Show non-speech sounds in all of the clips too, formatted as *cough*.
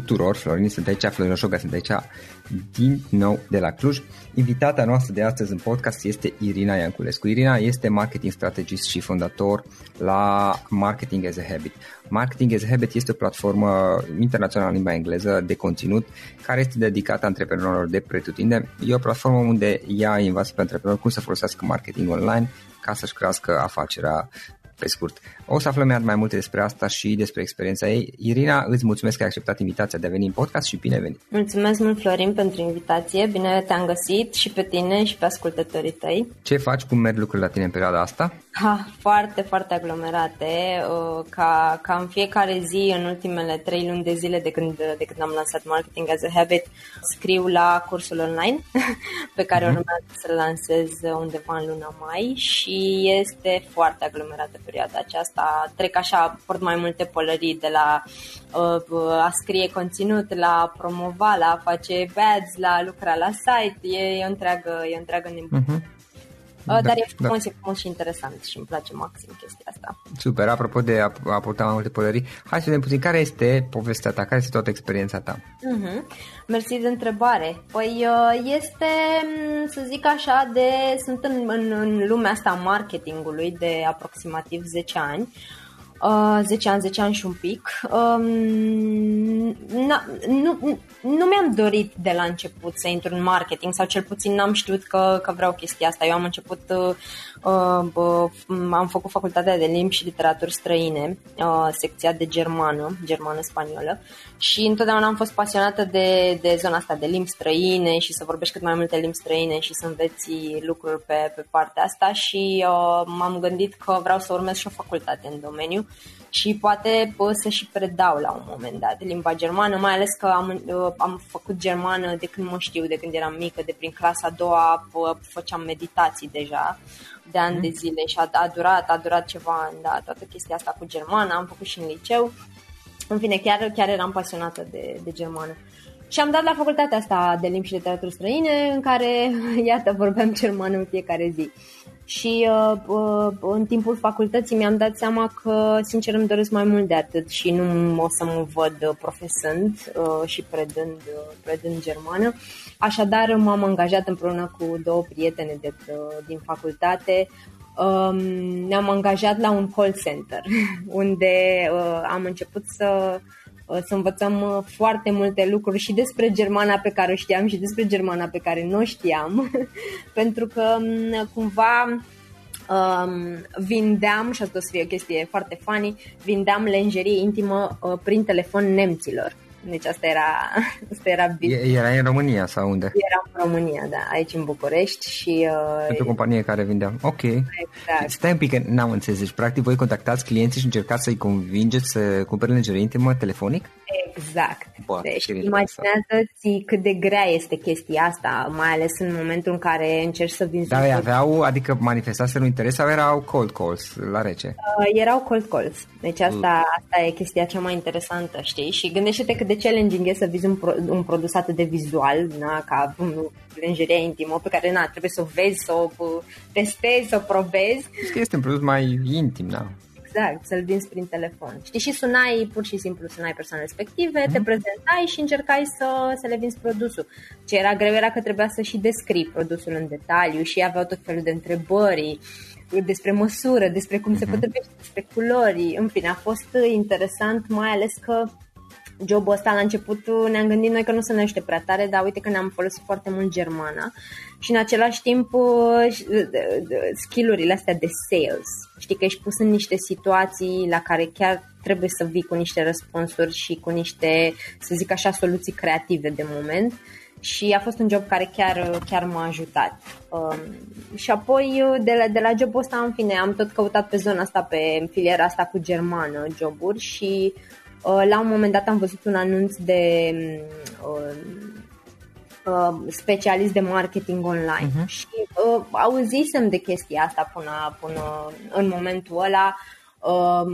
tuturor, Florin sunt aici, Florin Oșoga sunt aici din nou de la Cluj. Invitata noastră de astăzi în podcast este Irina Ianculescu. Irina este marketing strategist și fondator la Marketing as a Habit. Marketing as a Habit este o platformă internațională în limba engleză de conținut care este dedicată antreprenorilor de pretutinde. E o platformă unde ea învață pe antreprenori cum să folosească marketing online ca să-și crească afacerea pe scurt. O să aflăm mai multe despre asta și despre experiența ei. Irina, îți mulțumesc că ai acceptat invitația de a veni în podcast și bine venit! Mulțumesc mult, Florin, pentru invitație. Bine te-am găsit și pe tine și pe ascultătorii tăi. Ce faci? Cum merg lucrurile la tine în perioada asta? Ha, foarte, foarte aglomerate. Ca, ca în fiecare zi, în ultimele trei luni de zile de când, de când am lansat Marketing as a Habit, scriu la cursul online *laughs* pe care uh-huh. urmează să-l lansez undeva în luna mai și este foarte aglomerată perioada aceasta. Trec așa, port mai multe pălării de la uh, a scrie conținut, la promova, la face ads, la lucra la site. E, e o întreagă, e o întreagă nebunie. Uh-huh. Da, dar e frumos, da. e frumos și interesant și îmi place maxim chestia asta. Super, apropo de a, a purta mai multe pălării, hai să vedem puțin care este povestea ta, care este toată experiența ta? Uh-huh. Mersi de întrebare. Păi uh, este, mm, să zic așa, de sunt în, în, în lumea asta a marketingului de aproximativ 10 ani. Uh, 10 ani, 10 ani și un pic. Um, na, nu, nu mi-am dorit de la început să intru în marketing sau cel puțin n-am știut că, că vreau chestia asta. Eu am început uh, uh, am făcut facultatea de limbi și literaturi străine, uh, secția de germană, germană-spaniolă și întotdeauna am fost pasionată de, de zona asta de limbi străine și să vorbești cât mai multe limbi străine și să înveți lucruri pe, pe partea asta și uh, m-am gândit că vreau să urmez și o facultate în domeniu și poate pot să și predau la un moment dat limba germană, mai ales că am, uh, am făcut germană de când mă știu, de când eram mică, de prin clasa a doua făceam meditații deja de ani de zile și a, a durat, a durat ceva ani, da, toată chestia asta cu germana, am făcut și în liceu. În fine, chiar, chiar eram pasionată de, de germană. Și am dat la facultatea asta de limbi și literaturi străine, în care, *laughs* iată, vorbeam germană în fiecare zi. Și uh, uh, în timpul facultății mi-am dat seama că, sincer, îmi doresc mai mult de atât și nu o să mă văd profesând uh, și predând, uh, predând germană. Așadar, m-am angajat împreună cu două prietene de, uh, din facultate um, ne-am angajat la un call center *laughs* unde uh, am început să uh, să învățăm uh, foarte multe lucruri și despre germana pe care o știam și despre germana pe care nu o știam, *laughs* pentru că um, cumva um, vindeam, și asta o să fie o chestie foarte funny, vindeam lenjerie intimă uh, prin telefon nemților. Deci asta era, *laughs* asta era business. Era în România sau unde? Era în România, da, aici în București și... Uh, Pentru o companie care vindea. Ok. Exact. Stai un pic, că n-am înțeles. Deci, practic, voi contactați clienții și încercați să-i convingeți să cumpere lingerie intimă telefonic? Exact. Bă, deci imaginează-ți cât de grea este chestia asta, mai ales în momentul în care încerci să vinzi... Dar aveau, adică manifestaseră un interes sau erau cold calls la rece? Uh, erau cold calls. Deci asta, mm. asta e chestia cea mai interesantă, știi? Și gândește-te cât de challenging e să vizi un, pro, un produs atât de vizual, na, ca lingerie intimă, pe care na, trebuie să o vezi, să o testezi, să o probezi. Este un produs mai intim, da exact, să-l vinzi prin telefon. Știi, și sunai, pur și simplu sunai persoane respective, mm-hmm. te prezentai și încercai să, să le vinzi produsul. Ce era greu era că trebuia să și descrii produsul în detaliu și aveau tot felul de întrebări despre măsură, despre cum mm-hmm. se mhm. potrivește, despre culori. În fine, a fost interesant, mai ales că jobul ăsta la început ne-am gândit noi că nu se numește prea tare, dar uite că ne-am folosit foarte mult germana și în același timp uh, uh, skillurile astea de sales. Știi că ești pus în niște situații la care chiar trebuie să vii cu niște răspunsuri și cu niște, să zic așa, soluții creative de moment și a fost un job care chiar, chiar m-a ajutat. Um, și apoi uh, de la, de la jobul ăsta, în fine, am tot căutat pe zona asta, pe filiera asta cu germană, joburi și uh, la un moment dat am văzut un anunț de uh, uh, specialist de marketing online uh-huh. și uh, auzisem de chestia asta până, până în momentul ăla. Uh,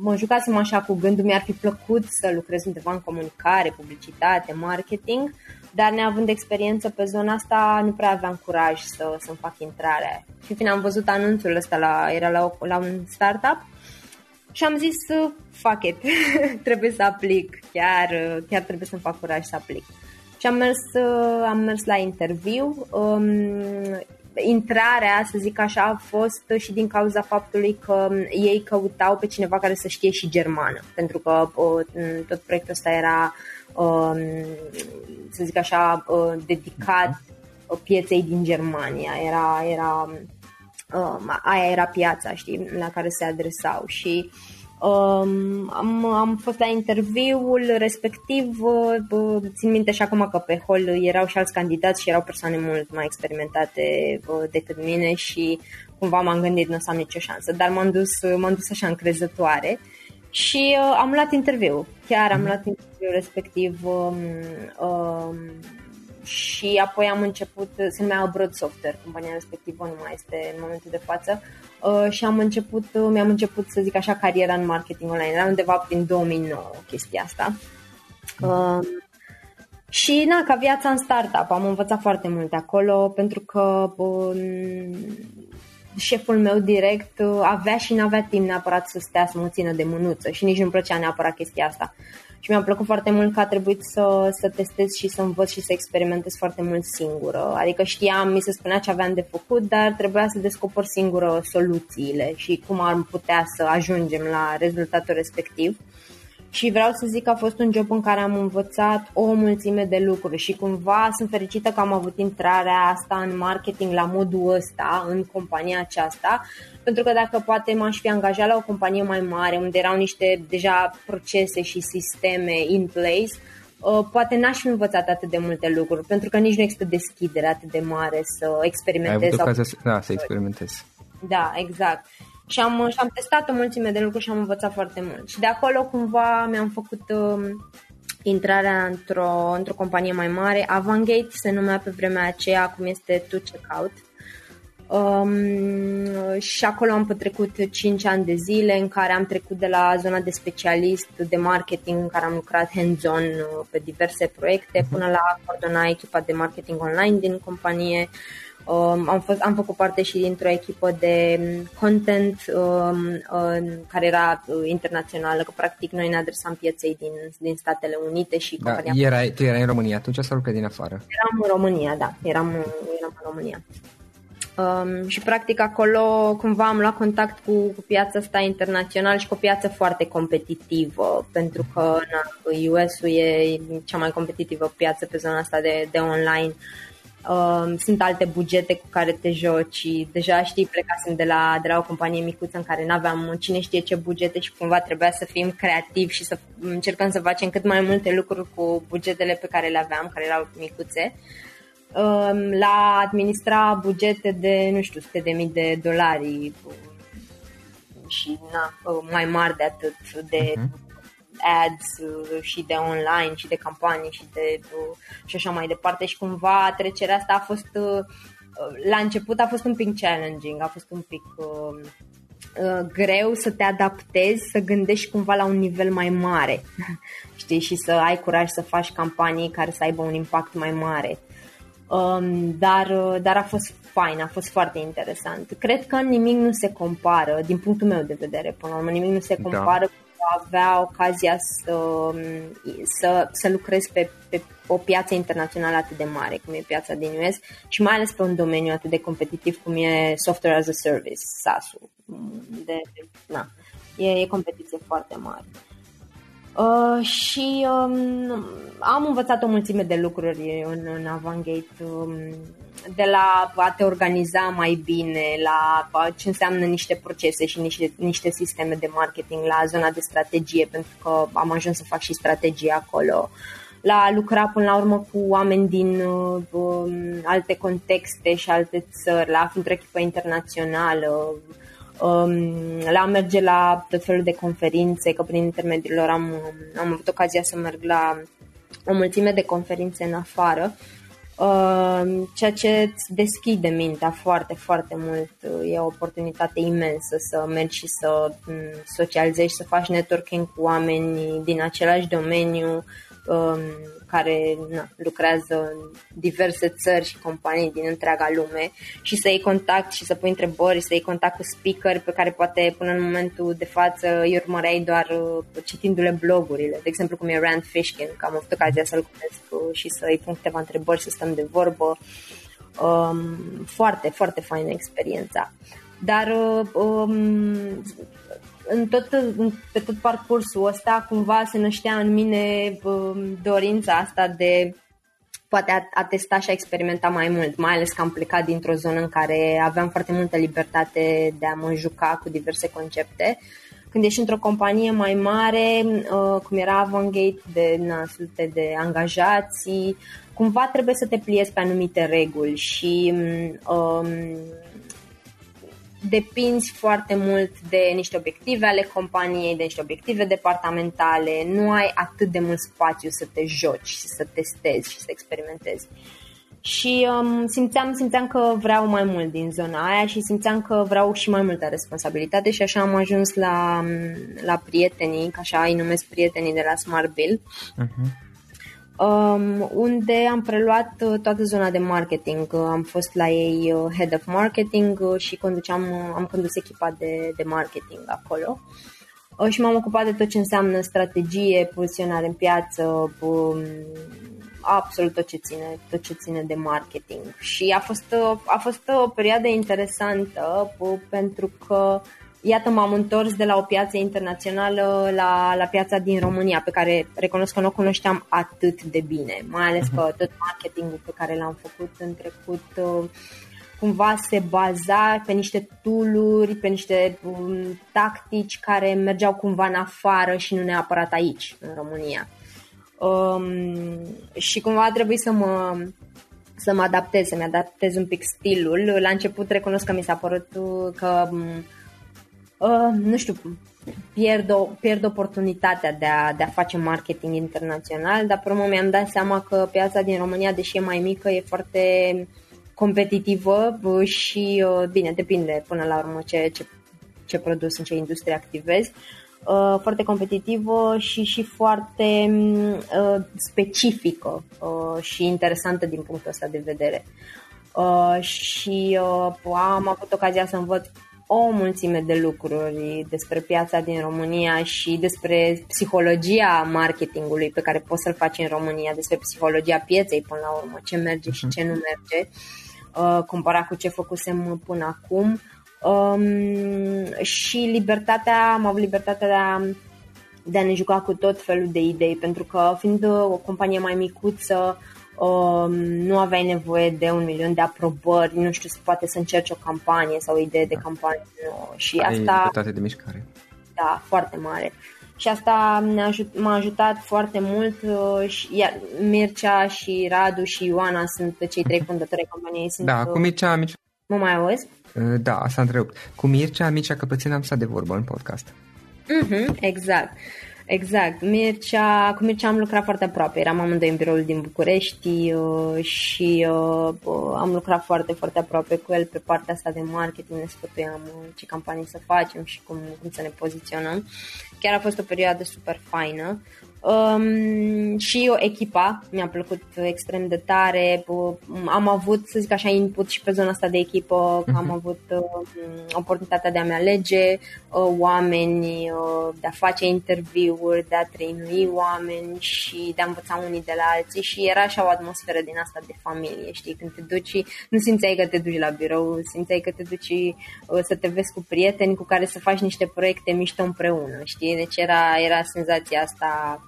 mă jucasem așa cu gândul, mi-ar fi plăcut să lucrez undeva în comunicare, publicitate, marketing, dar neavând experiență pe zona asta, nu prea aveam curaj să, să-mi fac intrarea. Și fiind am văzut anunțul ăsta, la, era la, o, la un startup și am zis, fuck it, *laughs* trebuie să aplic, chiar, chiar trebuie să-mi fac curaj să aplic. Și am mers, uh, am mers la interviu. Um, intrarea, să zic așa, a fost și din cauza faptului că um, ei căutau pe cineva care să știe și germană, pentru că uh, tot proiectul ăsta era, um, să zic așa, uh, dedicat pieței din Germania. Era, era, aia era piața, știi, la care se adresau și uh, Um, am, am fost la interviul respectiv, uh, țin minte și acum că pe hol erau și alți candidați și erau persoane mult mai experimentate uh, decât mine și cumva m-am gândit nu o să am nicio șansă, dar m-am dus, m-am dus așa încrezătoare și uh, am luat interviu, chiar am mhm. luat interviu respectiv um, um, și apoi am început, se numea Broad Software, compania respectivă nu mai este în momentul de față. Uh, și am început, uh, mi-am început să zic așa cariera în marketing online, era undeva prin 2009 chestia asta. Uh, și na, ca viața în startup, am învățat foarte multe acolo pentru că uh, șeful meu direct uh, avea și nu avea timp neapărat să stea să mă țină de mânuță și nici nu-mi plăcea neapărat chestia asta și mi-a plăcut foarte mult că a trebuit să, să testez și să învăț și să experimentez foarte mult singură. Adică știam, mi se spunea ce aveam de făcut, dar trebuia să descoper singură soluțiile și cum am putea să ajungem la rezultatul respectiv. Și vreau să zic că a fost un job în care am învățat o mulțime de lucruri și cumva sunt fericită că am avut intrarea asta în marketing la modul ăsta, în compania aceasta, pentru că dacă poate m-aș fi angajat la o companie mai mare, unde erau niște deja procese și sisteme in place, uh, poate n-aș fi învățat atât de multe lucruri, pentru că nici nu există deschidere atât de mare să experimentez. Ai avut ocazia să, da, să experimentezi. Da, exact. Și am, și am testat o mulțime de lucruri și am învățat foarte mult. Și de acolo cumva mi-am făcut uh, intrarea într-o, într-o companie mai mare. Avangate se numea pe vremea aceea, acum este To Checkout. Um, și acolo am petrecut 5 ani de zile în care am trecut de la zona de specialist de marketing în care am lucrat hands-on uh, pe diverse proiecte mhm. până la coordona echipa de marketing online din companie Um, am, fost, am făcut parte și dintr-o echipă de content um, uh, care era uh, internațională, că practic noi ne adresam pieței din, din Statele Unite și da, compania... Erai, tu erai în România atunci sau lucrai din afară? Eram în România, da, eram, eram în România. Um, și practic acolo cumva am luat contact cu, cu piața asta internațională și cu o piață foarte competitivă, pentru că na, US-ul e cea mai competitivă piață pe zona asta de, de online. Uh, sunt alte bugete cu care te joci. Deja știi, plecasem de la, de la o companie micuță în care nu aveam cine știe ce bugete și cumva trebuia să fim creativi și să încercăm să facem cât mai multe lucruri cu bugetele pe care le aveam, care erau micuțe. Uh, la administra bugete de, nu știu, sute de mii de dolari și na, mai mari de atât, de uh-huh ads uh, și de online și de campanii și de uh, și așa mai departe și cumva trecerea asta a fost uh, la început a fost un pic challenging, a fost un pic greu să te adaptezi, să gândești cumva la un nivel mai mare, *laughs* știi, și să ai curaj să faci campanii care să aibă un impact mai mare. Um, dar, dar a fost fain, a fost foarte interesant. Cred că nimic nu se compară, din punctul meu de vedere, până la urmă, nimic nu se da. compară da avea ocazia să, să, să lucrez pe, pe o piață internațională atât de mare cum e piața din US și mai ales pe un domeniu atât de competitiv cum e Software as a Service, SaaS-ul. De, na, e, e competiție foarte mare. Uh, și um, am învățat o mulțime de lucruri în, în Avangate, um, de la a te organiza mai bine, la ce înseamnă niște procese și niște, niște sisteme de marketing, la zona de strategie, pentru că am ajuns să fac și strategie acolo, la a lucra până la urmă cu oameni din uh, um, alte contexte și alte țări, la a fi într-o echipă internaționă, um, la a merge la tot felul de conferințe, că prin intermediul lor am, am avut ocazia să merg la o mulțime de conferințe în afară, uh, ceea ce îți deschide mintea foarte, foarte mult. E o oportunitate imensă să mergi și să um, socializezi, să faci networking cu oameni din același domeniu, um, care na, lucrează în diverse țări și companii din întreaga lume și să iei contact și să pui întrebări, să iei contact cu speaker pe care poate până în momentul de față îi urmăreai doar uh, citindu-le blogurile. De exemplu, cum e Rand Fishkin, că am avut ocazia să-l cunosc uh, și să-i pun câteva întrebări, să stăm de vorbă. Um, foarte, foarte faină experiența. Dar uh, um, în tot, în, pe tot parcursul ăsta cumva se năștea în mine um, dorința asta de poate a, a testa și a experimenta mai mult, mai ales că am plecat dintr-o zonă în care aveam foarte multă libertate de a mă juca cu diverse concepte. Când ești într-o companie mai mare, uh, cum era Avangate, de na, sute de angajați, cumva trebuie să te pliezi pe anumite reguli și um, depinzi foarte mult de niște obiective ale companiei, de niște obiective departamentale, nu ai atât de mult spațiu să te joci, să testezi și să experimentezi. Și um, simțeam, simțeam că vreau mai mult din zona aia și simțeam că vreau și mai multă responsabilitate și așa am ajuns la, la prietenii, ca așa îi numesc prietenii de la Smart Bill. Uh-huh um, unde am preluat uh, toată zona de marketing. Uh, am fost la ei uh, head of marketing și conduceam, am condus echipa de, de marketing acolo. Și m-am ocupat de tot ce înseamnă strategie, poziționare în piață, um, absolut tot ce ține, tot ce ține de marketing. Și a fost, a fost o perioadă interesantă pentru că iată m-am întors de la o piață internațională la, la piața din România, pe care recunosc că nu o cunoșteam atât de bine, mai ales că mhm. tot marketingul pe care l-am făcut în trecut uh, cumva se baza pe niște tooluri, pe niște um, tactici care mergeau cumva în afară și nu neapărat aici, în România. Um, și cumva a trebuit să mă, să mă adaptez, să-mi adaptez un pic stilul. La început recunosc că mi s-a părut că, um, uh, nu știu, pierd, o, pierd oportunitatea de a, de a face marketing internațional, dar pe urmă mi-am dat seama că piața din România, deși e mai mică, e foarte competitivă și, uh, bine, depinde până la urmă ce, ce, ce produs, în ce industrie activezi, uh, foarte competitivă și, și foarte uh, specifică și interesantă din punctul ăsta de vedere. Și am avut ocazia să învăț o mulțime de lucruri despre piața din România și despre psihologia marketingului pe care poți să-l faci în România, despre psihologia pieței până la urmă, ce merge și mhm. ce nu merge. Uh, comparat cu ce făcusem până acum. Um, și libertatea, am avut libertatea de a, de a ne juca cu tot felul de idei, pentru că fiind o companie mai micuță, um, nu aveai nevoie de un milion de aprobări, nu știu, poate să încerci o campanie sau o idee de da. campanie. Nu. Și Ai asta... libertate de mișcare. Da, foarte mare și asta m-a, ajut, m-a ajutat foarte mult uh, și, iar Mircea și Radu și Ioana sunt cei trei fondători ai companiei. Sunt, da, cu Mircea Mircea... Mă mai auzi? Uh, da, s-a întrerupt. Cu Mircea Mircea Căpățân am stat de vorbă în podcast. Mm-hmm, exact. Exact. Mircea, cu Mircea am lucrat foarte aproape. Eram amândoi în biroul din București uh, și uh, am lucrat foarte, foarte aproape cu el pe partea asta de marketing. Ne sfătuiam uh, ce campanii să facem și cum, cum să ne poziționăm. Chiar a fost o perioadă super faină. Um, și o echipa mi-a plăcut extrem de tare. Am avut, să zic așa, input și pe zona asta de echipă, uh-huh. am mhm. avut uh, oportunitatea de a-mi alege uh, oameni, uh, de a face interviuri, de a trăinui oameni și de a învăța unii de la alții și era așa o atmosferă din asta de familie, știi, când te duci, nu simțeai că te duci la birou, simțeai că te duci uh, să te vezi cu prieteni cu care să faci niște proiecte mișto împreună, știi, deci era, era senzația asta Uh,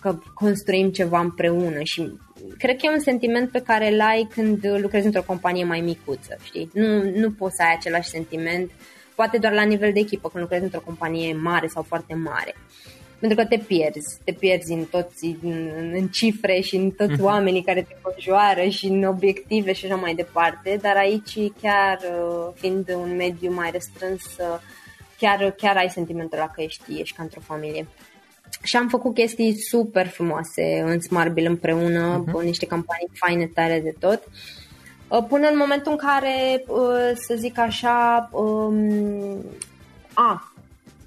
că construim ceva împreună și cred că e un sentiment pe care îl ai când lucrezi într-o companie mai micuță, știi? Nu, nu poți să ai același sentiment, poate doar la nivel de echipă, când lucrezi într-o companie mare sau foarte mare. Pentru că te pierzi, te pierzi în toți, în, în cifre și în toți mhm. oamenii care te conjoară și în obiective și așa mai departe, dar aici chiar uh, fiind un mediu mai restrâns, uh, chiar, chiar ai sentimentul ăla că ești, ești ca într-o familie și am făcut chestii super frumoase în Smartbill împreună, uh-huh. niște campanii faine, tare de tot. Uh, până în momentul în care, uh, să zic așa, um, a,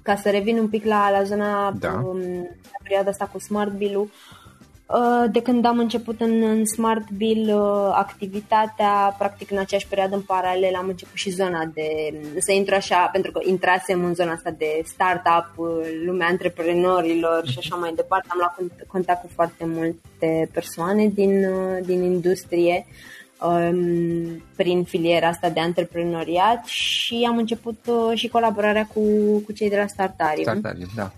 ca să revin un pic la, la zona, da. um, la perioada asta cu Smartbill-ul, Uh, de când am început în, în Smart Bill uh, activitatea, practic în aceeași perioadă în paralel am început și zona de, să intru așa, pentru că intrasem în zona asta de startup, uh, lumea antreprenorilor și așa mai departe, am luat contact cu foarte multe persoane din, din industrie um, prin filiera asta de antreprenoriat și am început și colaborarea cu, cu cei de la Startarium. Startarium, da.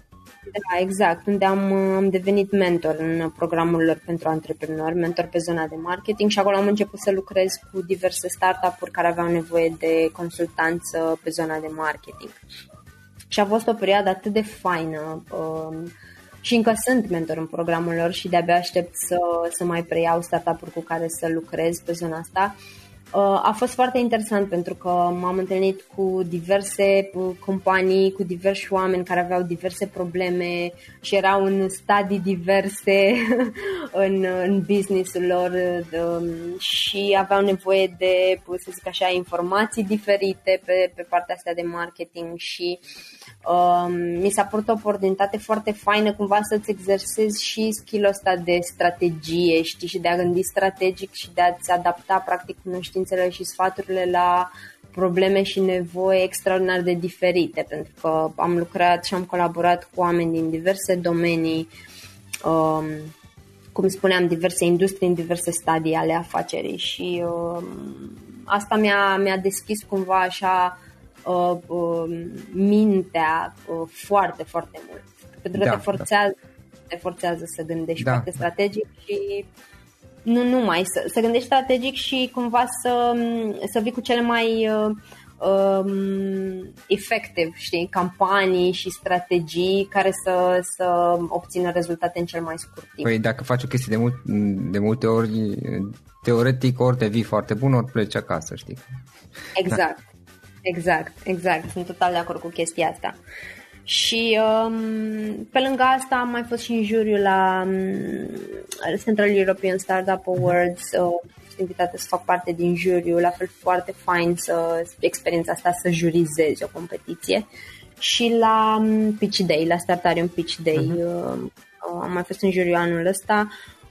Da, exact, unde am, am devenit mentor în programul lor pentru antreprenori, mentor pe zona de marketing și acolo am început să lucrez cu diverse startup-uri care aveau nevoie de consultanță pe zona de marketing. Și a fost o perioadă atât de faină um, și încă sunt mentor în programul lor și de-abia aștept să, să mai preiau startup-uri cu care să lucrez pe zona asta. Uh, Uh, a fost foarte interesant pentru că m-am întâlnit cu diverse uh, companii, cu diversi oameni care aveau diverse probleme și erau în stadii diverse *laughs* în, în businessul lor de, și aveau nevoie de, să zic așa, informații diferite pe, pe partea asta de marketing și uh, Um, mi s-a părut o oportunitate foarte faină cumva să-ți exersezi și skill-ul ăsta de strategie, știi, și de a gândi strategic și de a-ți adapta practic cunoștințele și sfaturile la probleme și nevoi extraordinar de diferite, pentru că am lucrat și am colaborat cu oameni din diverse domenii, um, cum spuneam, diverse industrii în diverse stadii ale afacerii și um, asta mi-a, mi-a deschis cumva așa uh, uh, mintea uh, foarte, foarte mult. Pentru că da, te forțează, da. te forțează să gândești da, foarte da. strategic și nu numai, să, să gândești strategic și cumva să, să vii cu cele mai uh, um, efective, știi, campanii și strategii care să, să obțină rezultate în cel mai scurt timp. Păi dacă faci o chestie de, mult, de multe ori, teoretic ori devii foarte bun, ori pleci acasă, știi? Exact, da. exact, exact. Sunt total de acord cu chestia asta. Și um, pe lângă asta am mai fost și în juriu la um, Central European Startup Awards, uh, invitată să fac parte din juriu, la fel foarte fain să experiența asta să jurizezi o competiție. Și la um, Pitch Day, la Startarium Pitch Day, uh-huh. am mai fost în juriu anul ăsta.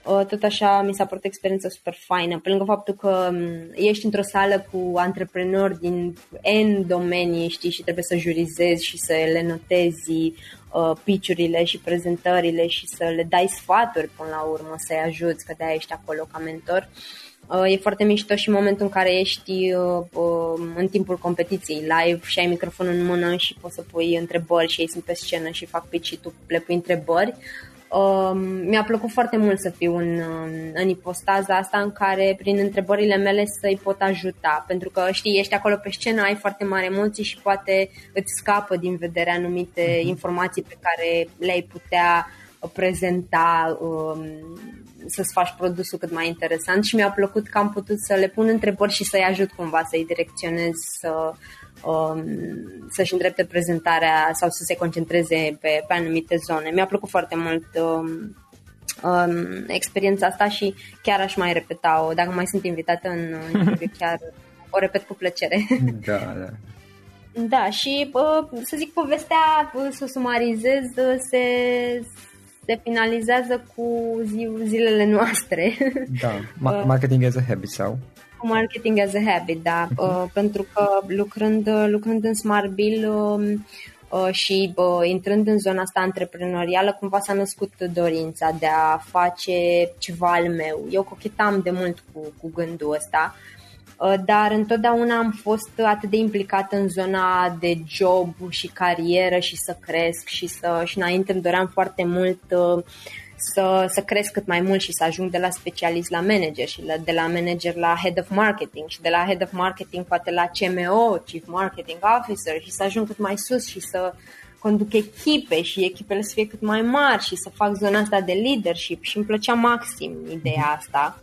Uh, tot așa mi s-a părut o experiență super faină, pe lângă faptul că um, ești într-o sală cu antreprenori din N domenii, știi, și trebuie să jurizezi și să le notezi uh, pitch-urile și prezentările și să le dai sfaturi până la urmă, să-i ajuți, că de-aia ești acolo ca mentor. Uh, Uh, e foarte mișto și momentul în care ești uh, uh, în timpul competiției live și ai microfonul în mână și poți să pui întrebări și ei sunt pe scenă și fac pitch și tu le pui întrebări. Mi-a plăcut foarte mult să fiu în, în ipostaza asta în care prin întrebările mele să-i pot ajuta pentru că știi, ești acolo pe scenă, ai foarte mari emoții și poate îți scapă din vedere anumite mhm. informații pe care le-ai putea prezenta um, să-ți faci produsul cât mai interesant și mi-a plăcut că am putut să le pun întrebări și să-i ajut cumva, să-i direcționez să, um, să-și îndrepte prezentarea sau să se concentreze pe, pe anumite zone. Mi-a plăcut foarte mult um, um, experiența asta și chiar aș mai repeta-o. Dacă mai sunt invitată în interviu, *laughs* chiar o repet cu plăcere. Da, da. Da, și să zic povestea, să o sumarizez, se, se finalizează cu zi, zilele noastre. Da, *laughs* uh, marketing as a habit sau? Marketing as a habit, da, uh-huh. uh, pentru că lucrând, lucrând în Smart Bill uh, uh, și uh, intrând în zona asta antreprenorială, cumva s-a născut dorința de a face ceva al meu. Eu cochetam de mult cu, cu gândul ăsta, Uh, dar întotdeauna am fost atât de implicată în zona de job și carieră și să cresc și să și înainte îmi doream foarte mult uh, să, să cresc cât mai mult și să ajung de la specialist la manager și de la manager la head of marketing și de la head of marketing poate la CMO, Chief Marketing Officer și să ajung cât mai sus și să conduc echipe și echipele să fie cât mai mari și să fac zona asta de leadership și îmi plăcea maxim ideea asta.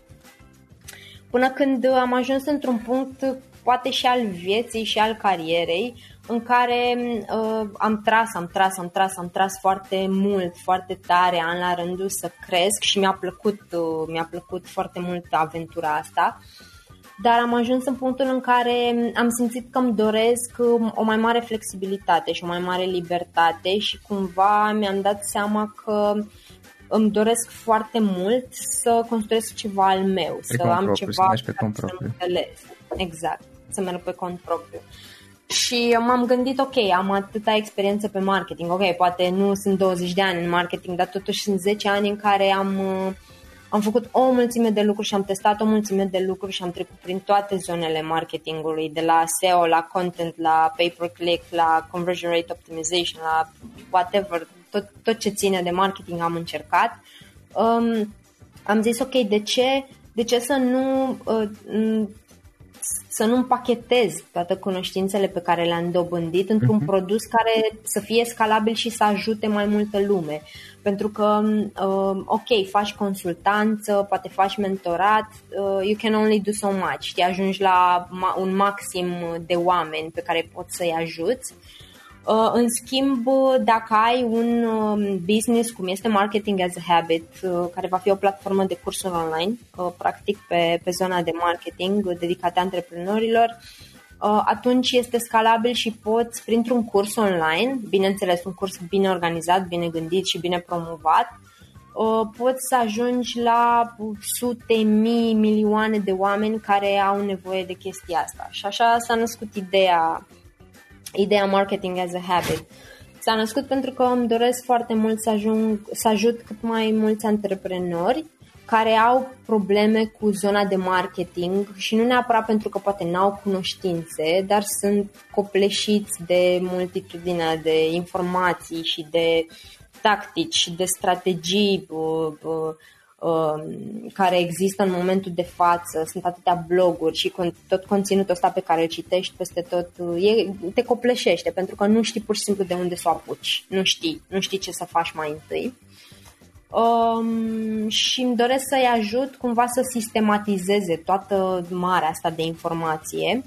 Până când am ajuns într-un punct poate și al vieții și al carierei în care uh, am tras, am tras, am tras, am tras foarte mult, foarte tare, an la rândul să cresc și mi-a plăcut, uh, mi-a plăcut foarte mult aventura asta. Dar am ajuns în punctul în care am simțit că îmi doresc um, o mai mare flexibilitate și o mai mare libertate și cumva mi-am dat seama că uh, îmi doresc foarte mult să construiesc ceva al meu, pe să am propriu, ceva să pe cont propriu. Exact, să merg pe cont propriu. Și m-am gândit, ok, am atâta experiență pe marketing, ok, poate nu sunt 20 de ani în marketing, dar totuși sunt 10 ani în care am, am făcut o mulțime de lucruri și am testat o mulțime de lucruri și am trecut prin toate zonele marketingului, de la SEO, la content, la pay-per-click, la conversion rate optimization, la whatever, tot, tot ce ține de marketing am încercat. Um, am zis, ok, de ce, de ce să nu uh, să nu împachetez toate cunoștințele pe care le-am dobândit într-un uh-huh. produs care să fie scalabil și să ajute mai multă lume. Pentru că, uh, ok, faci consultanță, poate faci mentorat, uh, you can only do so much. Știi, ajungi la un maxim de oameni pe care poți să-i ajuți. Uh, în schimb, dacă ai un um, business cum este Marketing as a Habit, uh, care va fi o platformă de cursuri online, uh, practic pe, pe zona de marketing dedicată antreprenorilor, atunci este scalabil și poți, printr-un curs online, bineînțeles un curs bine organizat, bine gândit și bine promovat, poți să ajungi la sute, mii, milioane de oameni care au nevoie de chestia asta. Și așa s-a născut ideea ideea marketing as a habit. S-a născut pentru că îmi doresc foarte mult să, ajung, să ajut cât mai mulți antreprenori care au probleme cu zona de marketing și nu neapărat pentru că poate n-au cunoștințe, dar sunt copleșiți de multitudinea de informații și de tactici și de strategii uh, uh, uh, care există în momentul de față, sunt atâtea bloguri și tot conținutul ăsta pe care îl citești peste tot e, te copleșește pentru că nu știi pur și simplu de unde să o apuci, nu știi, nu știi ce să faci mai întâi. Um, și îmi doresc să-i ajut cumva să sistematizeze toată marea asta de informație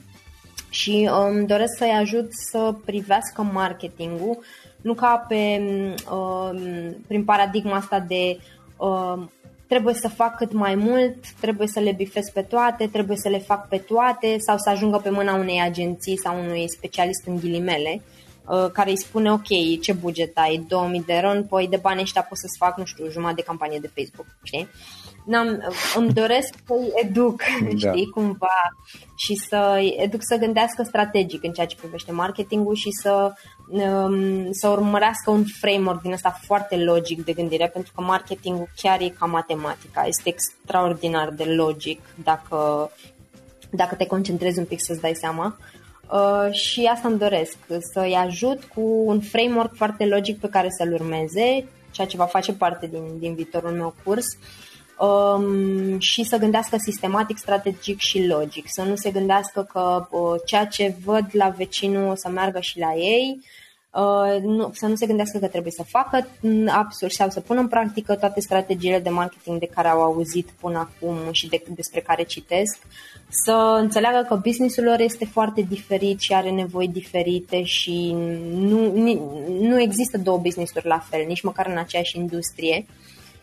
și um, îmi um, doresc să-i ajut să privească marketingul nu ca pe, um, prin paradigma asta de um, trebuie să fac cât mai mult, trebuie să le bifez pe toate, trebuie să le fac pe toate sau să ajungă pe mâna unei agenții sau unui specialist în ghilimele. Uh, Uh, care îi spune ok, ce buget ai, 2000 de ron, păi de bani ăștia pot să-ți fac, nu știu, jumătate de campanie de Facebook, știi? N-am, îmi doresc să-i educ, da. știi, cumva, și să-i educ să gândească strategic în ceea ce privește marketingul și să, um, să urmărească un framework din ăsta foarte logic de gândire, pentru că marketingul chiar e ca matematica, este extraordinar de logic dacă, dacă te concentrezi un pic să-ți dai seama. Uh, și asta îmi doresc, să-i ajut cu un framework foarte logic pe care să-l urmeze, ceea ce va face parte din, din viitorul meu curs um, și să gândească sistematic, strategic și logic, să nu se gândească că uh, ceea ce văd la vecinul o să meargă și la ei, Uh, nu, să nu se gândească că trebuie să facă absolut sau să pună în practică toate strategiile de marketing de care au auzit până acum și de, despre care citesc, să înțeleagă că businessul lor este foarte diferit și are nevoi diferite și nu, nu există două business-uri la fel, nici măcar în aceeași industrie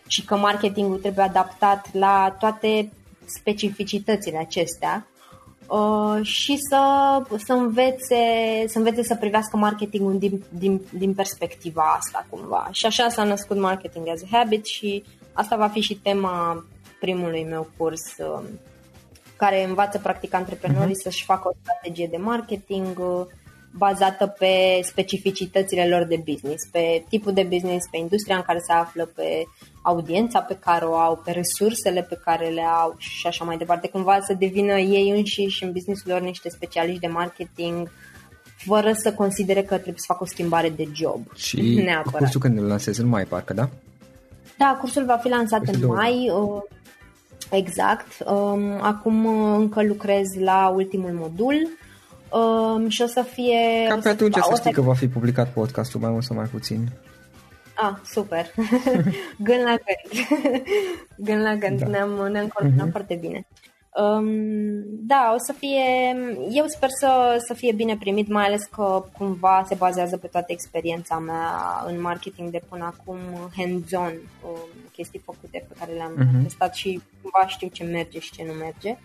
și că marketingul trebuie adaptat la toate specificitățile acestea Uh, și să, să, învețe, să învețe să privească marketingul din, din, din perspectiva asta cumva. Și așa s-a născut Marketing as a Habit și asta va fi și tema primului meu curs uh, care învață practic antreprenorii uh-huh. să-și facă o strategie de marketing uh, bazată pe specificitățile lor de business, pe tipul de business, pe industria în care se află, pe audiența pe care o au, pe resursele pe care le au și așa mai departe, cumva să devină ei înșiși în businessul lor niște specialiști de marketing fără să considere că trebuie să facă o schimbare de job. Și neapărat. cursul când îl lansezi în mai, parcă, da? Da, cursul va fi lansat Este în mai. Uh, exact. Um, acum uh, încă lucrez la ultimul modul um, și o să fie... Cam pe atunci să știi că va fi publicat podcastul mai mult sau mai puțin. Ah, super. *laughs* gând la gând. *laughs* gând la gând. Da. Ne-am, ne-am coordonat uh-huh. foarte bine. Um, da, o să fie, eu sper să, să fie bine primit, mai ales că cumva se bazează pe toată experiența mea în marketing de până acum, hands-on, um, chestii făcute pe care le-am uh-huh. testat și cumva știu ce merge și ce nu merge.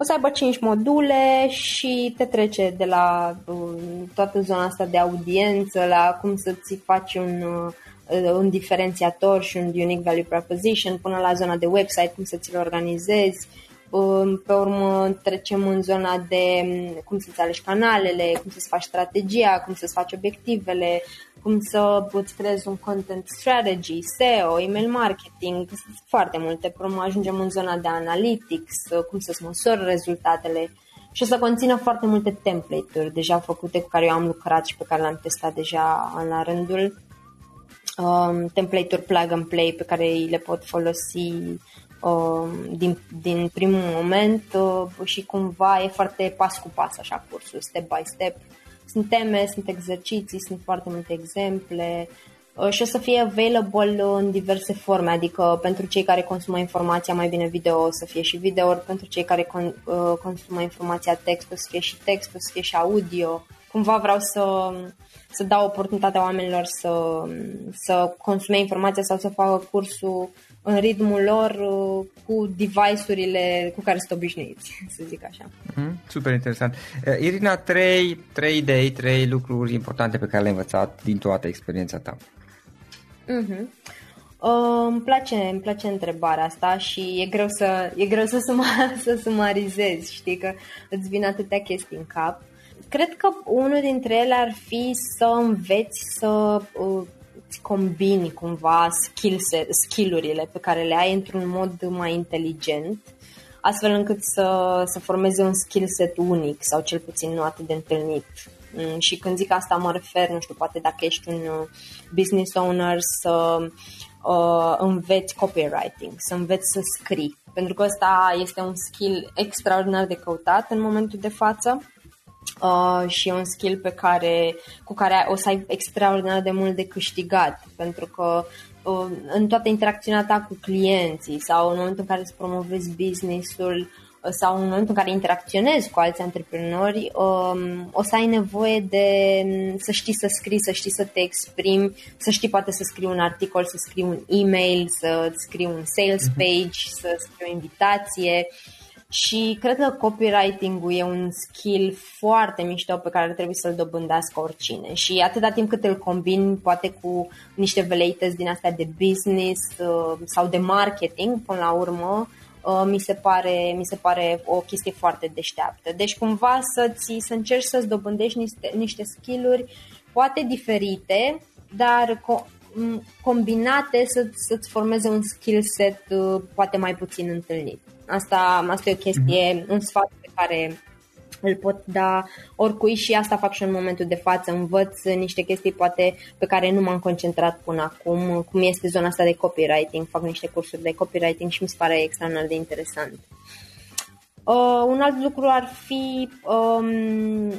O să aibă 5 module și te trece de la uh, toată zona asta de audiență la cum să-ți faci un, uh, un diferențiator și un unique value proposition până la zona de website, cum să ți-l organizezi. Uh, pe urmă trecem în zona de um, cum să-ți alegi canalele, cum să-ți faci strategia, cum să-ți faci obiectivele, cum să îți creezi un content strategy, SEO, email marketing, foarte multe. Până ajungem în zona de analytics, cum să-ți măsori rezultatele și o să conțină foarte multe template-uri deja făcute cu care eu am lucrat și pe care le-am testat deja în la rândul. Um, template-uri plug and play pe care le pot folosi um, din, din primul moment uh, și cumva e foarte pas cu pas așa cursul, step by step sunt teme, sunt exerciții, sunt foarte multe exemple uh, și o să fie available în diverse forme, adică pentru cei care consumă informația mai bine video o să fie și video, pentru cei care con, uh, consumă informația text o să fie și text, o să fie și audio. Cumva vreau să, să dau oportunitatea oamenilor să, să consume informația sau să facă cursul în ritmul lor uh, cu device-urile cu care sunt obișnuiți, *laughs* să zic așa. Mm, super interesant. Uh, Irina, trei, trei idei, trei lucruri importante pe care le-ai învățat din toată experiența ta. Mm-hmm. Uh, îmi, place, îmi place întrebarea asta și e greu să, e greu să, suma, *laughs* să sumarizezi, știi că îți vin atâtea chestii în cap. Cred că unul dintre ele ar fi să înveți să uh, combini cumva skill skill-urile pe care le ai într-un mod mai inteligent, astfel încât să, să formeze un skill set unic sau cel puțin nu atât de întâlnit. Mm, și când zic asta mă refer, nu știu, poate dacă ești un uh, business owner să uh, înveți copywriting, să înveți să scrii, pentru că ăsta este un skill extraordinar de căutat în momentul de față uh, și e un skill pe care, cu care o să ai extraordinar de mult de câștigat, pentru că uh, în toată interacțiunea ta cu clienții sau în momentul în care îți promovezi business-ul sau în momentul în care interacționezi cu alți antreprenori, um, o să ai nevoie de să știi să scrii, să știi să te exprimi, să știi poate să scrii un articol, să scrii un e-mail, să scrii un sales mhm. page, să scrii o invitație. Și cred că copywriting-ul e un skill foarte mișto pe care trebuie să-l dobândească oricine. Și atâta timp cât îl combin poate cu niște veleități din astea de business uh, sau de marketing, până la urmă, uh, mi, se pare, mi se pare o chestie foarte deșteaptă. Deci cumva să-ți, să încerci să-ți dobândești niște, niște skill-uri poate diferite, dar co- combinate să, să-ți formeze un skill set uh, poate mai puțin întâlnit. Asta, asta e o chestie, mm-hmm. un sfat pe care îl pot da oricui și asta fac și în momentul de față. Învăț niște chestii poate pe care nu m-am concentrat până acum, cum este zona asta de copywriting. Fac niște cursuri de copywriting și mi se pare extraordinar de interesant. Uh, un alt lucru ar fi um,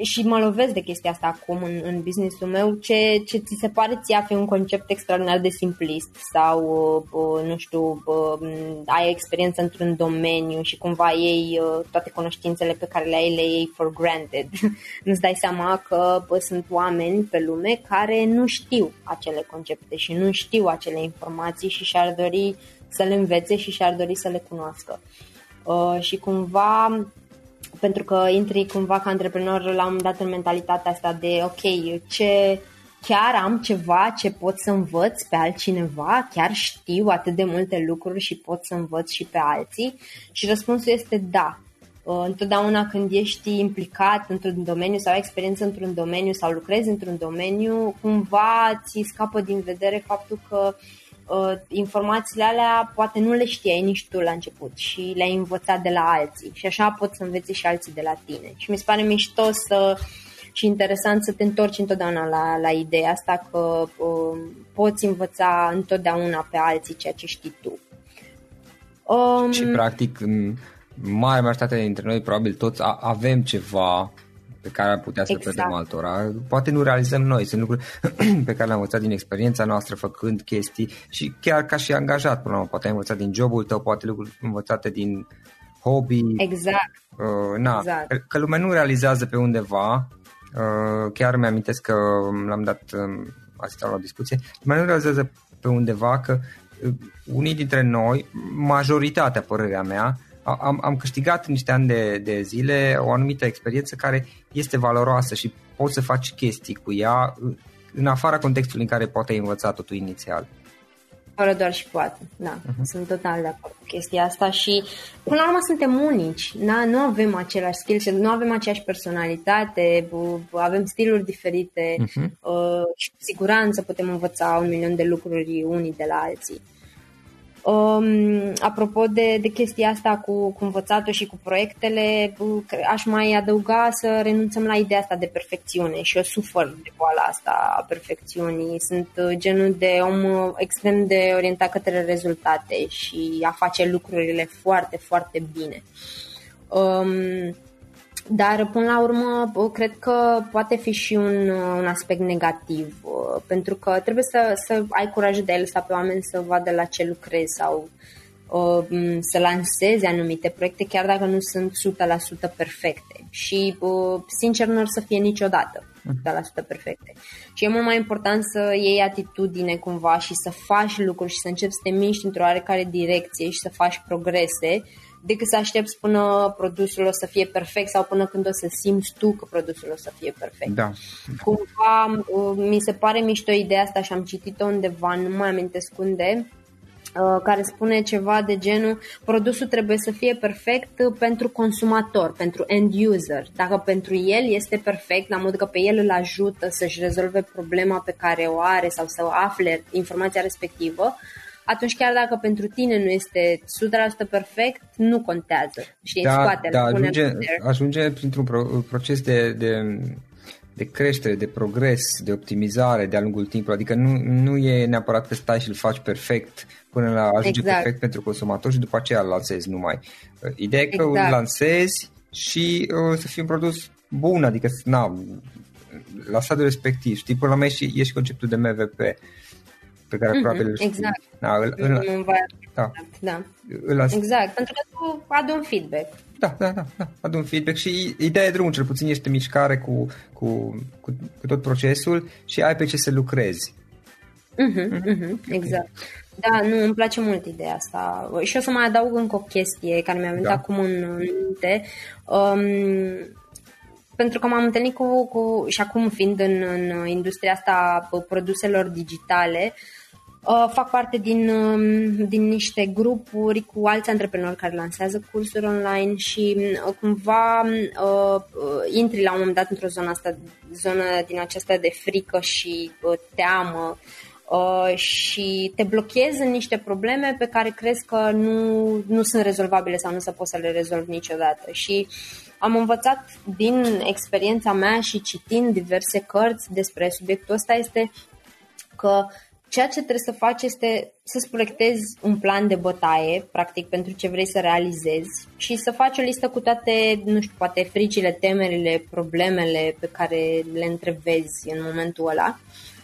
și mă lovesc de chestia asta acum în, în businessul meu, ce, ce ți se pare ție a fi un concept extraordinar de simplist sau, uh, nu știu, uh, ai experiență într-un domeniu și cumva ei uh, toate cunoștințele pe care le ai le iei for granted. *laughs* Nu-ți dai seama că uh, sunt oameni pe lume care nu știu acele concepte și nu știu acele informații și și-ar dori să le învețe și și-ar dori să le cunoască. Uh, și cumva pentru că intri cumva ca antreprenor la un dat în mentalitatea asta de ok, ce chiar am ceva ce pot să învăț pe altcineva, chiar știu atât de multe lucruri și pot să învăț și pe alții? Și răspunsul este da. Uh, întotdeauna când ești implicat într-un domeniu sau ai experiență într-un domeniu sau lucrezi într-un domeniu, cumva ți scapă din vedere faptul că uh, uh, informațiile alea poate nu le știai nici tu la început și le-ai învățat de la alții și așa poți să înveți și alții de la tine. Și mi se pare mișto să și interesant să te întorci întotdeauna la, la ideea asta că uh, poți învăța întotdeauna pe alții ceea ce știi tu. Um, și practic mare majoritate dintre noi probabil toți avem ceva pe care ar putea să exact. predăm altora. Poate nu realizăm noi, sunt lucruri *clears throat* pe care le-am învățat din experiența noastră făcând chestii și chiar ca și angajat, până la urmă, poate ai învățat din jobul tău, poate lucruri învățate din hobby. Exact. Uh, na, exact. Că lumea nu realizează pe undeva, uh, chiar mi-amintesc că l-am dat um, asta la o discuție, lumea nu realizează pe undeva că uh, unii dintre noi, majoritatea părerea mea, am, am câștigat niște ani de, de zile o anumită experiență care este valoroasă și poți să faci chestii cu ea în afara contextului în care poate ai învățat totul inițial. Fără doar și poate, da, uh-huh. sunt total de acord cu chestia asta și până la urmă suntem unici, da? nu avem același skill, nu avem aceeași personalitate, avem stiluri diferite uh-huh. și cu siguranță putem învăța un milion de lucruri unii de la alții. Um, apropo de, de chestia asta cu, cu învățatul și cu proiectele, aș mai adăuga să renunțăm la ideea asta de perfecțiune și eu sufăr de boala asta a perfecțiunii. Sunt uh, genul de om uh, extrem de orientat către rezultate și a face lucrurile foarte, foarte bine. Um, dar, până la urmă, cred că poate fi și un, un aspect negativ, pentru că trebuie să, să ai curaj de a lăsa pe oameni să vadă la ce lucrezi sau să lanseze anumite proiecte, chiar dacă nu sunt 100% perfecte. Și, sincer, nu or să fie niciodată 100% perfecte. Și e mult mai important să iei atitudine cumva și să faci lucruri și să începi să te miști într-o oarecare direcție și să faci progrese decât să aștepți până produsul o să fie perfect sau până când o să simți tu că produsul o să fie perfect. Da. Cumva mi se pare mișto ideea asta și am citit-o undeva, nu mai amintesc unde, Uh, care spune ceva de genul produsul trebuie să fie perfect pentru consumator, pentru end user. Dacă pentru el este perfect, la modul că pe el îl ajută să-și rezolve problema pe care o are sau să afle informația respectivă, atunci chiar dacă pentru tine nu este 100% perfect, nu contează. Știi, da, scoate da, ajunge, ajunge printr-un proces de, de de creștere, de progres, de optimizare de-a lungul timpului. Adică nu, nu e neapărat că stai și îl faci perfect până la ajunge exact. perfect pentru consumator și după aceea îl lansezi numai. Ideea e că exact. îl lansezi și uh, să fie un produs bun, adică na, la stadiul respectiv. Știi, până la urmă e, e și conceptul de MVP pe care mm-hmm, probabil îl știi. Exact. Da, îl, îl, îl, da. da. Îl exact, pentru că tu adu un feedback. Da, da, da, da, adu un feedback și ideea de drum, cel puțin este mișcare cu, cu, cu, cu tot procesul și ai pe ce să lucrezi. Mm-hmm, mm-hmm, exact. Da, nu, îmi place mult ideea asta. Și o să mai adaug încă o chestie care mi-a venit da. acum în minte. Um, pentru că m-am întâlnit cu, cu și acum fiind în, în industria asta produselor digitale, uh, fac parte din, um, din niște grupuri cu alți antreprenori care lansează cursuri online și uh, cumva uh, uh, intri la un moment dat într-o zonă asta, zonă din aceasta de frică și uh, teamă uh, și te blochezi în niște probleme pe care crezi că nu, nu sunt rezolvabile sau nu se poți să le rezolvi niciodată. Și am învățat din experiența mea și citind diverse cărți despre subiectul ăsta este că ceea ce trebuie să faci este să-ți proiectezi un plan de bătaie, practic, pentru ce vrei să realizezi și să faci o listă cu toate, nu știu, poate fricile, temerile, problemele pe care le întrevezi în momentul ăla.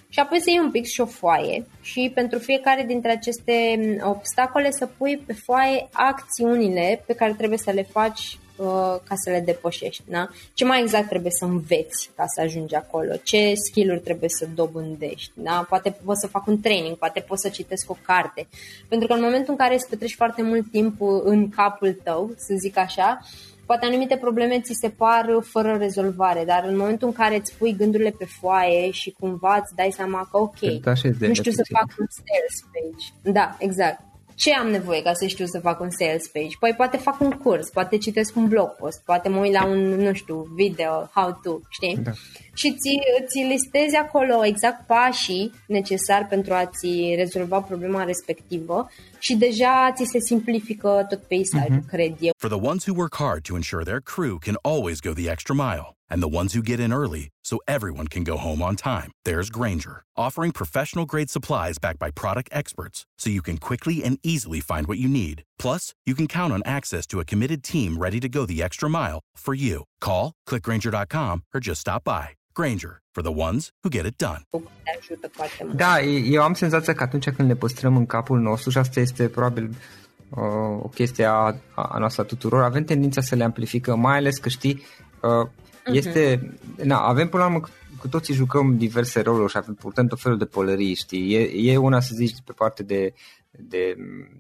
Și apoi să iei un pic și o foaie și pentru fiecare dintre aceste obstacole să pui pe foaie acțiunile pe care trebuie să le faci Uh, ca să le depășești. Da? Ce mai exact trebuie să înveți ca să ajungi acolo? Ce skill-uri trebuie să dobândești? Da? Poate poți să fac un training, poate poți să citesc o carte. Pentru că în momentul în care îți petreci foarte mult timp în capul tău, să zic așa, poate anumite probleme ți se par fără rezolvare, dar în momentul în care îți pui gândurile pe foaie și cumva îți dai seama că ok, nu știu să fac un sales page. Da, exact ce am nevoie ca să știu să fac un sales page? Păi poate fac un curs, poate citesc un blog post, poate mă uit la un, nu știu, video, how to, știi? Da. Și ți, ți listezi acolo exact pașii necesari pentru a-ți rezolva problema respectivă și deja ți se simplifică tot peisajul, mm-hmm. cred eu. For the ones who work hard to ensure their crew can always go the extra mile and the ones who get in early so everyone can go home on time, there's Granger, offering professional grade supplies backed by product experts so you can quickly and easily find what you need. Plus, you can count on access to a committed team ready to go the extra mile for you. Call, clickgranger.com, or just stop by. Granger, for the ones who get it done. Da, eu am senzația că atunci când ne păstrăm în capul nostru, și asta este probabil uh, o chestie a, a noastră tuturor, avem tendința să le amplificăm, mai ales că știi, uh, este, uh-huh. na, avem până la urmă cu toții jucăm diverse roluri și avem, purtăm tot felul de pălării, știi? E, e una să zici pe parte de de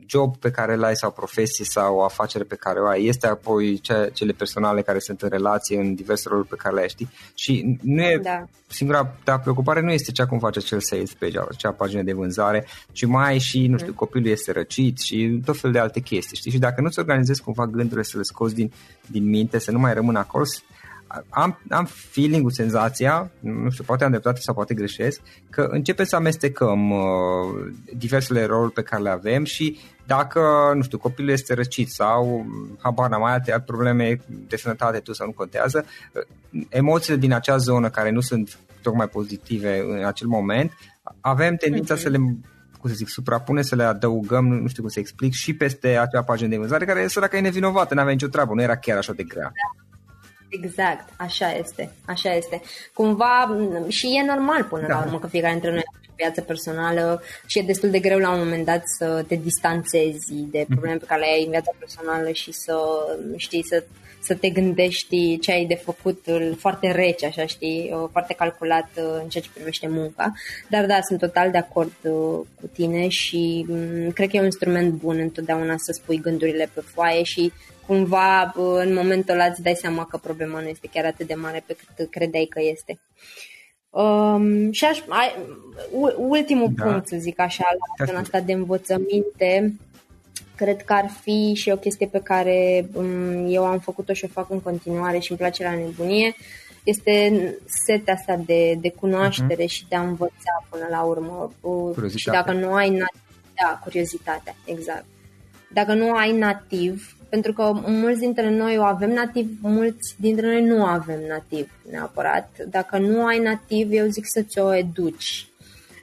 job pe care îl ai sau profesie sau o afacere pe care o ai. Este apoi ce, cele personale care sunt în relație în diverse roluri pe care le ai, știi? Și nu e da. singura ta preocupare nu este cea cum face acel sales page, acea pagină de vânzare, ci mai ai și, nu știu, mm. copilul este răcit și tot fel de alte chestii, știi? Și dacă nu-ți organizezi cumva gândurile să le scoți din, din minte, să nu mai rămână acolo, am, am feeling-ul, senzația, nu știu, poate am dreptate sau poate greșesc, că începe să amestecăm uh, diversele roluri pe care le avem și dacă, nu știu, copilul este răcit sau habar n-am mai alte probleme de sănătate tu sau nu contează, uh, emoțiile din acea zonă care nu sunt tocmai pozitive în acel moment, avem tendința mm-hmm. să le cum să zic, suprapune, să le adăugăm, nu știu cum să explic, și peste acea pagină de vânzare, care e săracă e nevinovată, n-avea nicio treabă, nu era chiar așa de grea. Da. Exact, așa este, așa este. Cumva, și e normal până da. la urmă că fiecare dintre noi are viață personală și e destul de greu la un moment dat să te distanțezi de mhm. probleme pe care le ai în viața personală și să știi să, să te gândești ce ai de făcut foarte rece, așa știi, foarte calculat uh, în ceea ce privește munca. Dar da, sunt total de acord uh, cu tine și mm, cred că e un instrument bun întotdeauna să spui gândurile pe foaie și cumva în momentul ăla îți dai seama că problema nu este chiar atât de mare pe cât credeai că este. Um, și aș, ai, ultimul da. punct, să zic așa, la zona asta de învățăminte, cred că ar fi și o chestie pe care um, eu am făcut-o și o fac în continuare și îmi place la nebunie, este setea asta de, de cunoaștere uh-huh. și de a învăța până la urmă. Și dacă nu ai nativ, da, curiozitatea, exact. Dacă nu ai nativ, pentru că mulți dintre noi o avem nativ, mulți dintre noi nu avem nativ neapărat. Dacă nu ai nativ, eu zic să ți-o educi.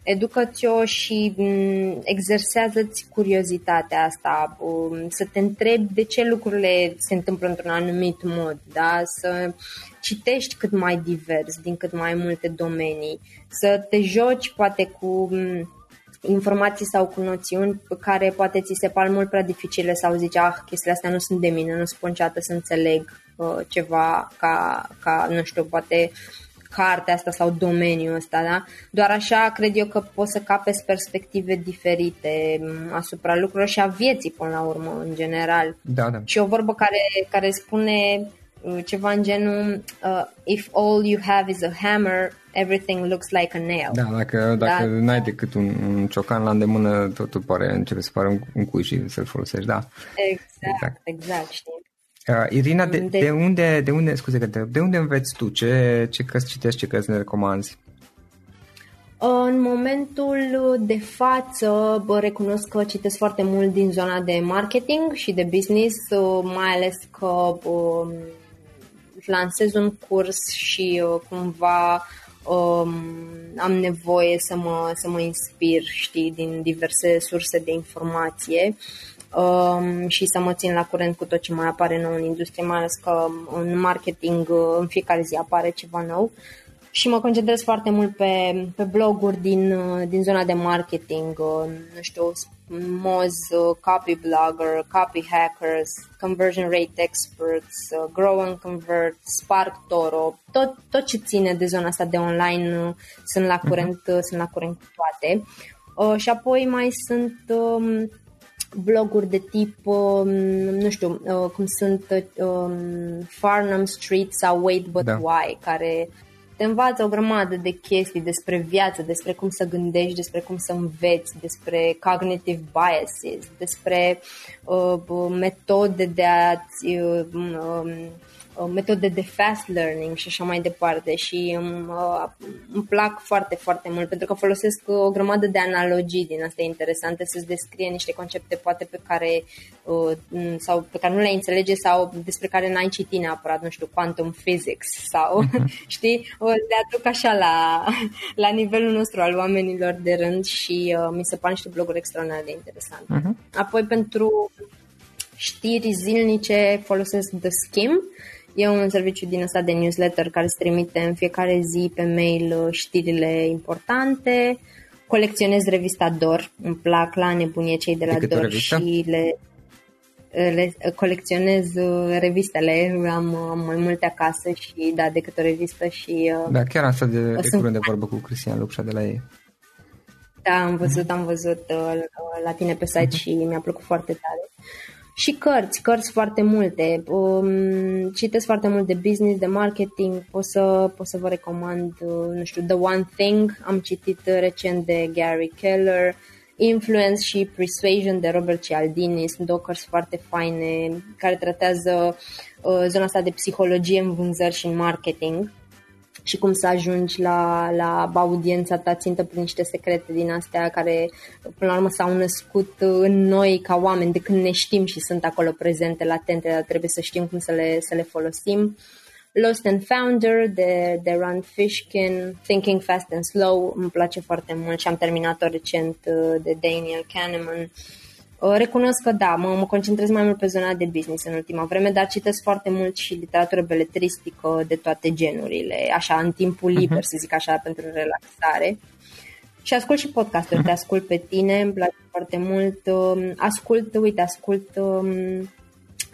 Educă-ți-o și mm, exersează-ți curiozitatea asta, um, să te întrebi de ce lucrurile se întâmplă într-un anumit mod, da? să citești cât mai divers, din cât mai multe domenii, să te joci poate cu mm, informații sau cu noțiuni pe care poate ți se par mult prea dificile sau zici, ah, chestiile astea nu sunt de mine, nu sunt ponciată să înțeleg uh, ceva ca, ca, nu știu, poate cartea asta sau domeniul ăsta, da? Doar așa cred eu că poți să capezi perspective diferite mm, asupra lucrurilor și a vieții până la urmă, în general. Da, da. Și o vorbă care, care spune uh, ceva în genul uh, If all you have is a hammer, everything looks like a nail. Da, dacă, dacă da. n-ai decât un, un ciocan la îndemână, totul pare, începe să pare un, un cui și să-l folosești, da. Exact, exact, exact știi. Uh, Irina, de, de, de, unde, de unde, scuze că de unde înveți tu? Ce, ce cărți citești, ce cărți ne recomanzi? În momentul de față recunosc că citesc foarte mult din zona de marketing și de business, mai ales că um, lansez un curs și uh, cumva um, am nevoie să mă, să mă inspir, știi, din diverse surse de informație um, și să mă țin la curent cu tot ce mai apare nou în industrie, mai ales că în marketing uh, în fiecare zi apare ceva nou. Și mă concentrez foarte mult pe, pe bloguri din, uh, din zona de marketing, uh, nu știu, Moz, Copy Blogger, Copy Hackers, Conversion Rate Experts, Grow and Convert, Spark Toro, tot, tot ce ține de zona asta de online sunt la curent, uh-huh. sunt la curent cu toate. Uh, și apoi mai sunt um, bloguri de tip, um, nu știu, uh, cum sunt um, Farnham Street sau Wait But da. Why, care te învață o grămadă de chestii despre viață, despre cum să gândești, despre cum să înveți, despre cognitive biases, despre uh, metode de a-ți uh, um, Uh, metode de fast learning și așa mai departe și îmi, uh, îmi plac foarte, foarte mult pentru că folosesc o grămadă de analogii din astea interesante să-ți descrie niște concepte poate pe care uh, sau pe care nu le înțelege sau despre care n-ai citit neapărat, nu știu, quantum physics sau, uh-huh. *laughs* știi, le aduc așa la, la nivelul nostru al oamenilor de rând și uh, mi se par niște bloguri extraordinar de interesante. Uh-huh. Apoi pentru știri zilnice folosesc The Skim, E un serviciu din ăsta de newsletter care se trimite în fiecare zi pe mail uh, știrile importante. Colecționez revista DOR, îmi plac la nebunie cei de la de DOR și le, le colecționez uh, revistele, am, am mai multe acasă și da, decât o revistă și... Uh, da, chiar asta de, de curând de vorbă cu Cristian Lupșa de la ei. Da, am văzut, am văzut la tine pe site uh-huh. și mi-a plăcut foarte tare. Și cărți, cărți foarte multe. Um, citesc foarte mult de business, de marketing. Pot să, pot să vă recomand, uh, nu știu, The One Thing. Am citit recent de Gary Keller. Influence și Persuasion de Robert Cialdini. Sunt două cărți foarte faine care tratează uh, zona asta de psihologie în vânzări și în marketing și cum să ajungi la, la audiența ta țintă prin niște secrete din astea care până la urmă s-au născut în noi ca oameni de când ne știm și sunt acolo prezente, latente, dar trebuie să știm cum să le, să le folosim. Lost and Founder de, de Rand Fishkin, Thinking Fast and Slow, îmi place foarte mult și am terminat-o recent uh, de Daniel Kahneman. Uh, Recunosc că da, mă, mă concentrez mai mult pe zona de business în ultima vreme, dar citesc foarte mult și literatură beletristică de toate genurile, așa, în timpul mhm. liber, uh-huh. să zic așa, pentru relaxare. Și ascult și podcasturi, uh-huh. te ascult pe tine, îmi place foarte mult. Um, ascult, uite, ascult um,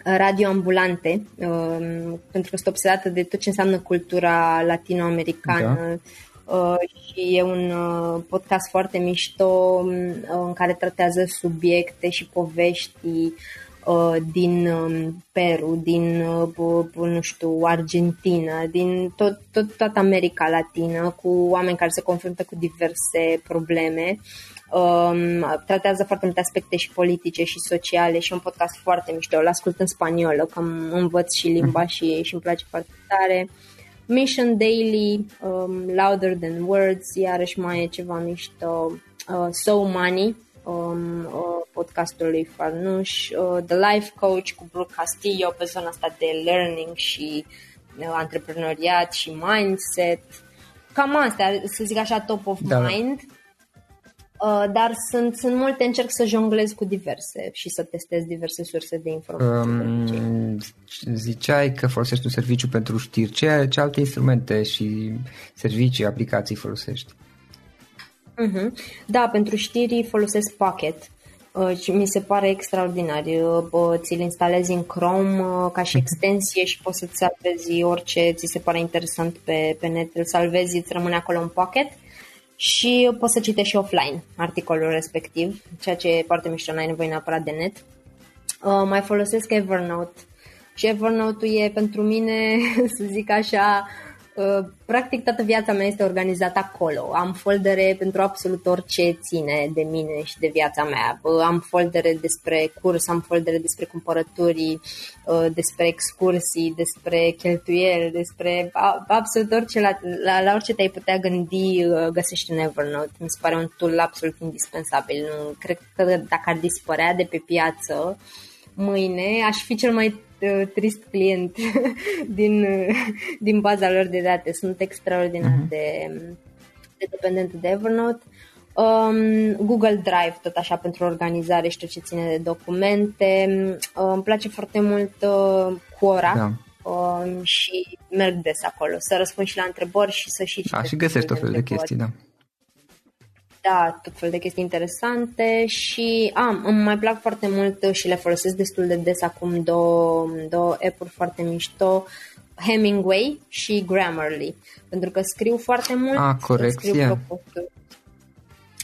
radio ambulante, um, pentru că sunt obsedată de tot ce înseamnă cultura latinoamericană. Da Uh, și e un uh, podcast foarte mișto uh, în care tratează subiecte și povești uh, din um, Peru, din, uh, nu știu, Argentina, din tot, tot, toată America Latină, cu oameni care se confruntă cu diverse probleme. Um, tratează foarte multe aspecte și politice și sociale și un podcast foarte mișto. Îl ascult în spaniolă, că învăț și limba mhm. și, și îmi place foarte tare. Mission Daily, um, Louder Than Words, iarăși mai e ceva mișto. Uh, so Money, um, uh, podcastul lui Farnuș, uh, The Life Coach cu Brooke Castillo pe zona asta de learning și uh, antreprenoriat și mindset. Cam astea, să zic așa, top of da. mind. Uh, dar sunt, sunt multe, încerc să jonglez cu diverse și să testez diverse surse de informații. Um, ziceai că folosești un serviciu pentru știri. Ce, ce alte instrumente și servicii, aplicații folosești? Uh-huh. Da, pentru știri folosesc Pocket uh, și mi se pare extraordinar. Uh, ți-l instalezi în Chrome uh, ca și mhm. *laughs* extensie și poți să-ți salvezi orice ți se pare interesant pe, pe net, îl salvezi, îți rămâne acolo în Pocket și poți să citești și offline articolul respectiv, ceea ce e foarte mișto, n-ai nevoie neapărat de net. Uh, mai folosesc Evernote și Evernote-ul e pentru mine, *laughs* să zic așa, Uh, practic toată viața mea este organizată acolo. Am foldere pentru absolut orice ține de mine și de viața mea. Uh, am foldere despre curs, am foldere despre cumpărături, uh, despre excursii, despre cheltuieli, despre absolut orice, la, la, la orice te-ai putea gândi, găsești în Evernote. Mi se pare un tool absolut indispensabil. Nu, cred că dacă ar dispărea de pe piață, mâine aș fi cel mai Uh, trist client *laughs* din, uh, din baza lor de date. Sunt extraordinar uh-huh. de, de dependent de Evernote. Um, Google Drive, tot așa, pentru organizare și tot ce ține de documente. Uh, îmi place foarte mult uh, Quora. Da. Um, și merg des acolo, să răspund și la întrebări și să și A, și găsești tot felul de chestii, da da, tot fel de chestii interesante și am, îmi mai plac foarte mult și le folosesc destul de des acum două, două app-uri foarte mișto, Hemingway și Grammarly, pentru că scriu foarte mult. Ah, corecție.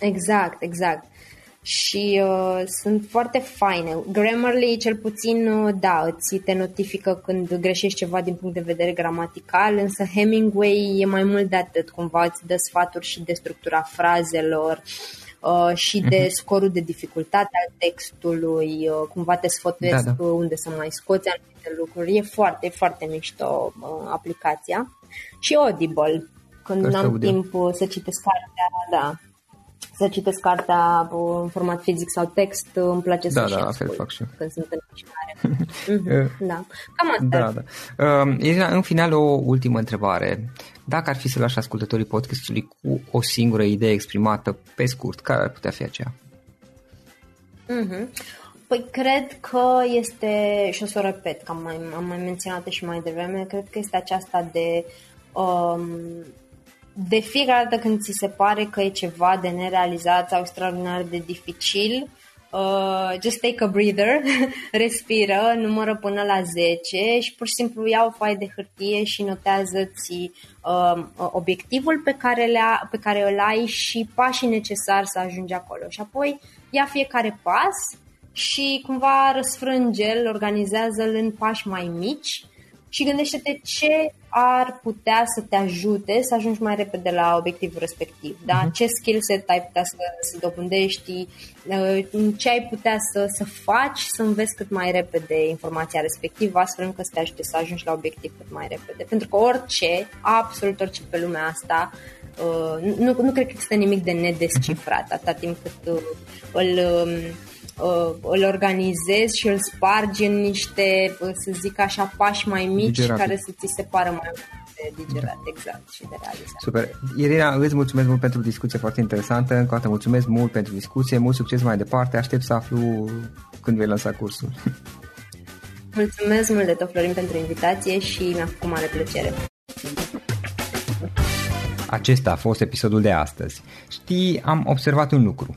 Exact, exact și uh, sunt foarte faine. Grammarly, cel puțin, uh, da, ți te notifică când greșești ceva din punct de vedere gramatical, însă Hemingway e mai mult de atât, cumva îți dă sfaturi și de structura frazelor uh, și de mhm. scorul de dificultate al textului, uh, cumva te sfătuiesc da, da. unde să mai scoți anumite lucruri. E foarte, foarte mișto uh, aplicația. Și Audible, când nu am timp uh, să citesc cartea, da, să citesc cartea în format fizic sau text, îmi place da, să da, și ascult, fac și când sunt în mișcare. mm-hmm, *laughs* da, cam asta. Da, da. Uh, Irina, în final o ultimă întrebare. Dacă ar fi să lași ascultătorii podcastului cu o singură idee exprimată pe scurt, care ar putea fi aceea? Mm-hmm. Păi cred că este, și o să o repet, că am mai, am mai menționat și mai devreme, cred că este aceasta de um, de fiecare dată când ți se pare că e ceva de nerealizat sau extraordinar de dificil, uh, just take a breather, *laughs* respiră, numără până la 10 și pur și simplu ia o foaie de hârtie și notează-ți uh, obiectivul pe care, le-a, pe care îl ai și pașii necesari să ajungi acolo. Și apoi ia fiecare pas și cumva răsfrânge-l, organizează-l în pași mai mici și gândește-te ce ar putea să te ajute să ajungi mai repede la obiectivul respectiv. Da? Uh-huh. Ce skill set ai putea să, să dobândești, uh, ce ai putea să, să faci să înveți cât mai repede informația respectivă, astfel încât să te ajute să ajungi la obiectiv cât mai repede. Pentru că orice, absolut orice pe lumea asta, uh, nu, nu cred că există nimic de nedescifrat atâta timp cât uh, îl um, uh, îl organizezi și îl spargi în niște, uh, să zic așa, pași mai mici Digerate. care să ți se pară mai de digerat, da. exact, și de realizat. Super. Irina, îți mulțumesc mult pentru discuție foarte interesantă, încă o dată mulțumesc mult pentru discuție, mult succes mai departe, aștept să aflu când vei lansa cursul. *laughs* Mulțumesc mult de tot, Florin, pentru invitație și mi-a făcut mare plăcere. Acesta a fost episodul de astăzi. Știi, am observat un lucru.